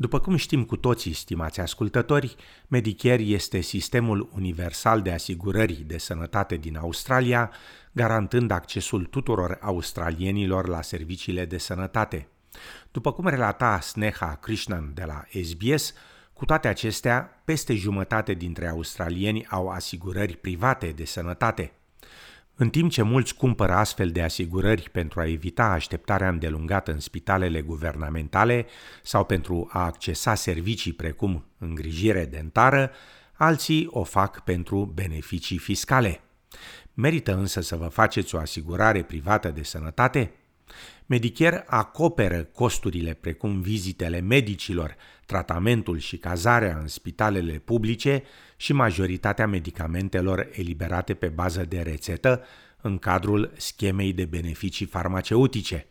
După cum știm cu toții, stimați ascultători, Medicare este sistemul universal de asigurări de sănătate din Australia, garantând accesul tuturor australienilor la serviciile de sănătate. După cum relata Sneha Krishnan de la SBS, cu toate acestea, peste jumătate dintre australieni au asigurări private de sănătate – în timp ce mulți cumpără astfel de asigurări pentru a evita așteptarea îndelungată în spitalele guvernamentale sau pentru a accesa servicii precum îngrijire dentară, alții o fac pentru beneficii fiscale. Merită însă să vă faceți o asigurare privată de sănătate? Medicare acoperă costurile precum vizitele medicilor, tratamentul și cazarea în spitalele publice și majoritatea medicamentelor eliberate pe bază de rețetă în cadrul schemei de beneficii farmaceutice.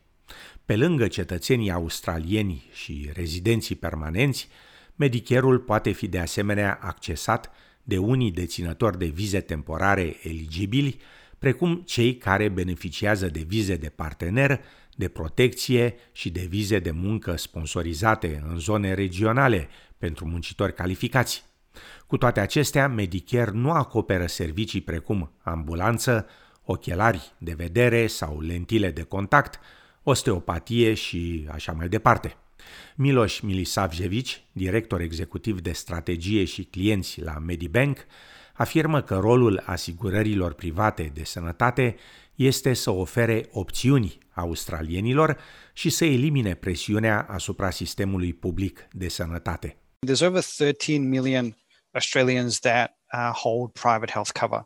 Pe lângă cetățenii australieni și rezidenții permanenți, Medicare-ul poate fi de asemenea accesat de unii deținători de vize temporare eligibili, precum cei care beneficiază de vize de partener de protecție și de vize de muncă sponsorizate în zone regionale pentru muncitori calificați. Cu toate acestea, Medicare nu acoperă servicii precum ambulanță, ochelari de vedere sau lentile de contact, osteopatie și așa mai departe. Miloș Milisavjevici, director executiv de strategie și clienți la Medibank, afirmă că rolul asigurărilor private de sănătate este să ofere opțiuni australienilor și să elimine presiunea asupra sistemului public de sănătate. There's over 13 million Australians that uh, hold private health cover.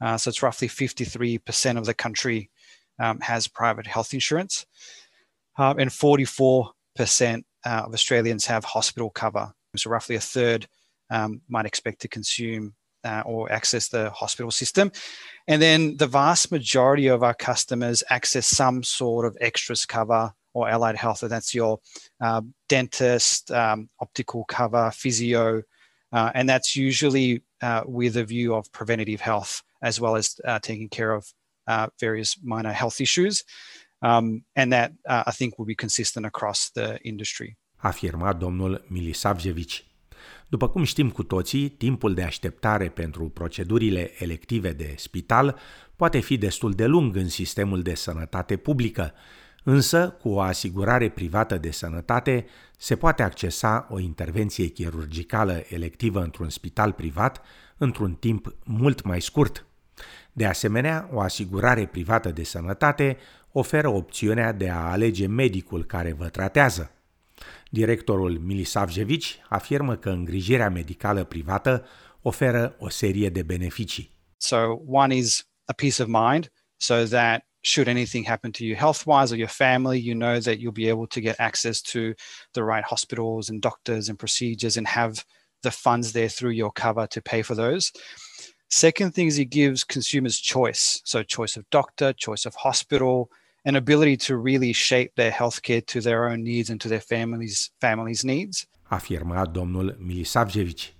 Uh, so it's roughly 53% of the country um, has private health insurance. Um, and 44% uh, of Australians have hospital cover. So roughly a third um, might expect to consume uh, or access the hospital system. And then the vast majority of our customers access some sort of extras cover or allied health, and that's your uh, dentist, um, optical cover, physio, uh, and that's usually uh, with a view of preventative health as well as uh, taking care of uh, various minor health issues. Um, and that I think will be consistent across the industry. Afirma domnul Milisavjevici. După cum știm cu toții, timpul de așteptare pentru procedurile elective de spital poate fi destul de lung în sistemul de sănătate publică, însă cu o asigurare privată de sănătate se poate accesa o intervenție chirurgicală electivă într-un spital privat într-un timp mult mai scurt. De asemenea, o asigurare privată de sănătate oferă opțiunea de a alege medicul care vă tratează. Directorul Milisavjevici afirmă că îngrijirea medicală privată oferă o serie de beneficii. So one is a peace of mind so that should anything happen to you health wise or your family, you know that you'll be able to get access to the right hospitals and doctors and procedures and have the funds there through your cover to pay for those. Second thing is it gives consumers choice. So choice of doctor, choice of hospital, an ability to really shape their healthcare to their own needs and to their families, families' needs. Afirma domnul Milisavjevici.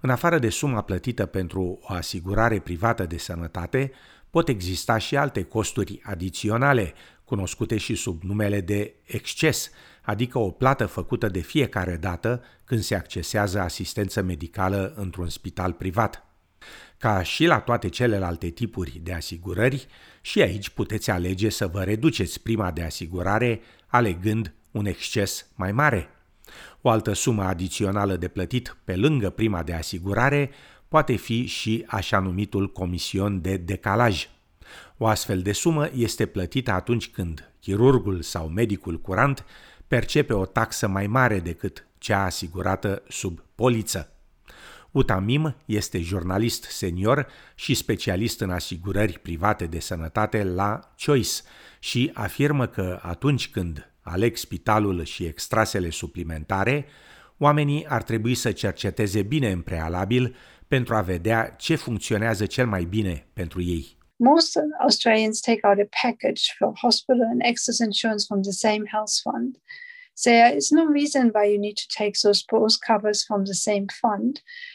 În afară de suma plătită pentru o asigurare privată de sănătate, pot exista și alte costuri adiționale, cunoscute și sub numele de exces, adică o plată făcută de fiecare dată când se accesează asistență medicală într-un spital privat. Ca și la toate celelalte tipuri de asigurări, și aici puteți alege să vă reduceți prima de asigurare alegând un exces mai mare. O altă sumă adițională de plătit pe lângă prima de asigurare poate fi și așa numitul comision de decalaj. O astfel de sumă este plătită atunci când chirurgul sau medicul curant percepe o taxă mai mare decât cea asigurată sub poliță. Utamim este jurnalist senior și specialist în asigurări private de sănătate la Choice și afirmă că atunci când aleg spitalul și extrasele suplimentare, oamenii ar trebui să cerceteze bine în prealabil pentru a vedea ce funcționează cel mai bine pentru ei. Most Australians take out a package for hospital and excess insurance from the same health fund. So there is no reason why you need to take those both covers from the same fund.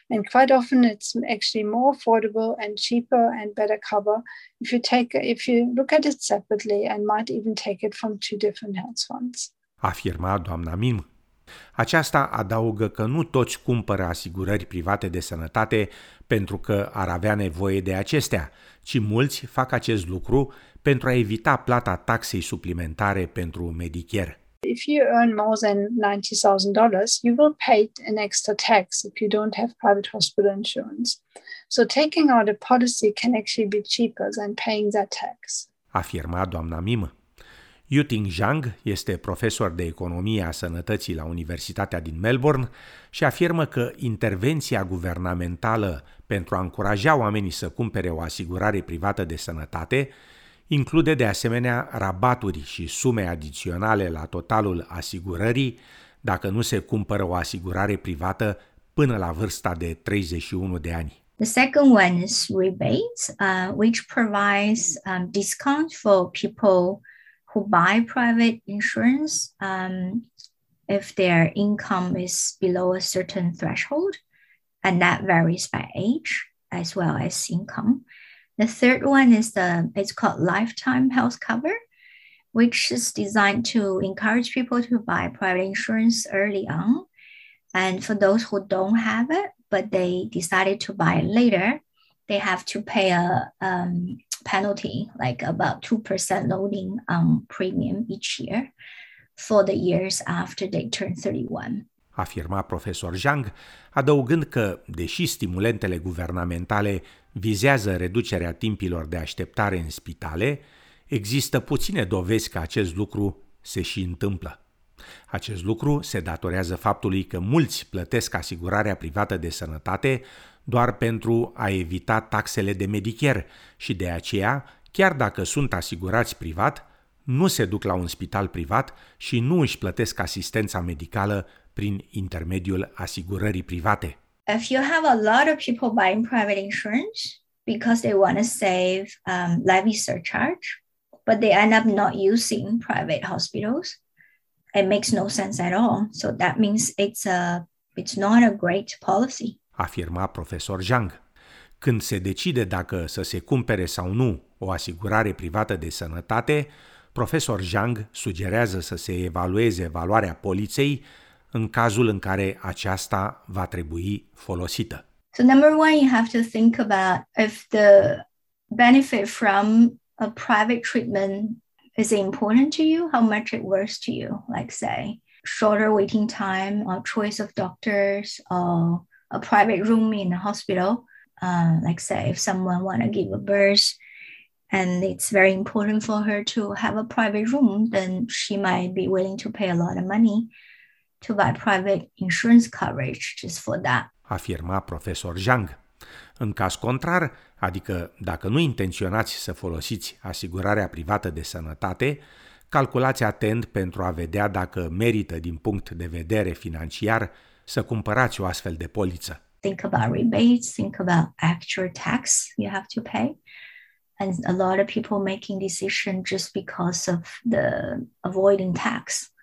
And quite often it's actually more affordable and cheaper and better cover if you take if you look at it separately and might even take it from two different health funds. Afirma doamna Mim. Aceasta adaugă că nu toți cumpără asigurări private de sănătate pentru că ar avea nevoie de acestea, ci mulți fac acest lucru pentru a evita plata taxei suplimentare pentru Medicare. If you earn more than $90,000, you will pay an extra tax if you don't have private hospital insurance. So taking out a policy can actually be cheaper than paying that tax. Afirma doamna Mim. Yuting Zhang este profesor de economie a sănătății la Universitatea din Melbourne și afirmă că intervenția guvernamentală pentru a încuraja oamenii să cumpere o asigurare privată de sănătate include de asemenea rabaturi și sume adiționale la totalul asigurării dacă nu se cumpără o asigurare privată până la vârsta de 31 de ani. The second one is rebates, uh, which provides um, discount for people who buy private insurance um, if their income is below a certain threshold, and that varies by age as well as income. The third one is the it's called lifetime health cover, which is designed to encourage people to buy private insurance early on. And for those who don't have it, but they decided to buy it later, they have to pay a um, penalty, like about 2% loading on premium each year for the years after they turn 31. afirma profesor Zhang, adăugând că, deși stimulentele guvernamentale vizează reducerea timpilor de așteptare în spitale, există puține dovezi că acest lucru se și întâmplă. Acest lucru se datorează faptului că mulți plătesc asigurarea privată de sănătate doar pentru a evita taxele de Medicare și de aceea, chiar dacă sunt asigurați privat, nu se duc la un spital privat și nu își plătesc asistența medicală prin intermediul asigurării private. If you have a lot of people buying private insurance because they want to save um, levy surcharge, but they end up not using private hospitals, it makes no sense at all. So that means it's a it's not a great policy. Afirma profesor Zhang. Când se decide dacă să se cumpere sau nu o asigurare privată de sănătate, profesor Zhang sugerează să se evalueze valoarea poliței în cazul în care aceasta va trebui folosită. So number one, you have to think about if the benefit from a private treatment is it important to you, how much it worth to you, like say shorter waiting time or choice of doctors or a private room in a hospital. Uh, like say if someone want to give a birth and it's very important for her to have a private room, then she might be willing to pay a lot of money to buy private insurance coverage just for that. Afirma profesor Zhang. În caz contrar, adică dacă nu intenționați să folosiți asigurarea privată de sănătate, calculați atent pentru a vedea dacă merită din punct de vedere financiar să cumpărați o astfel de poliță. Think about rebates, think about actual tax you have to pay. And a lot of people making decision just because of the avoiding tax.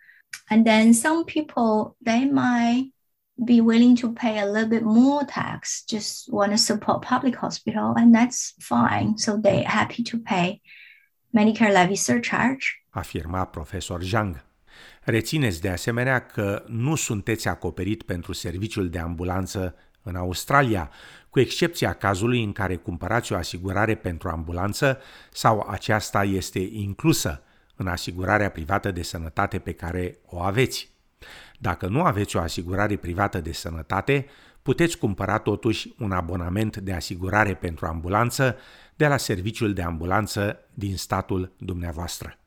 And then some people, they might be willing to pay a little bit more tax, just want to support public hospital, and that's fine. So they're happy to pay Medicare levy surcharge. Afirma profesor Zhang. Rețineți de asemenea că nu sunteți acoperit pentru serviciul de ambulanță în Australia, cu excepția cazului în care cumpărați o asigurare pentru ambulanță sau aceasta este inclusă în asigurarea privată de sănătate pe care o aveți. Dacă nu aveți o asigurare privată de sănătate, puteți cumpăra totuși un abonament de asigurare pentru ambulanță de la serviciul de ambulanță din statul dumneavoastră.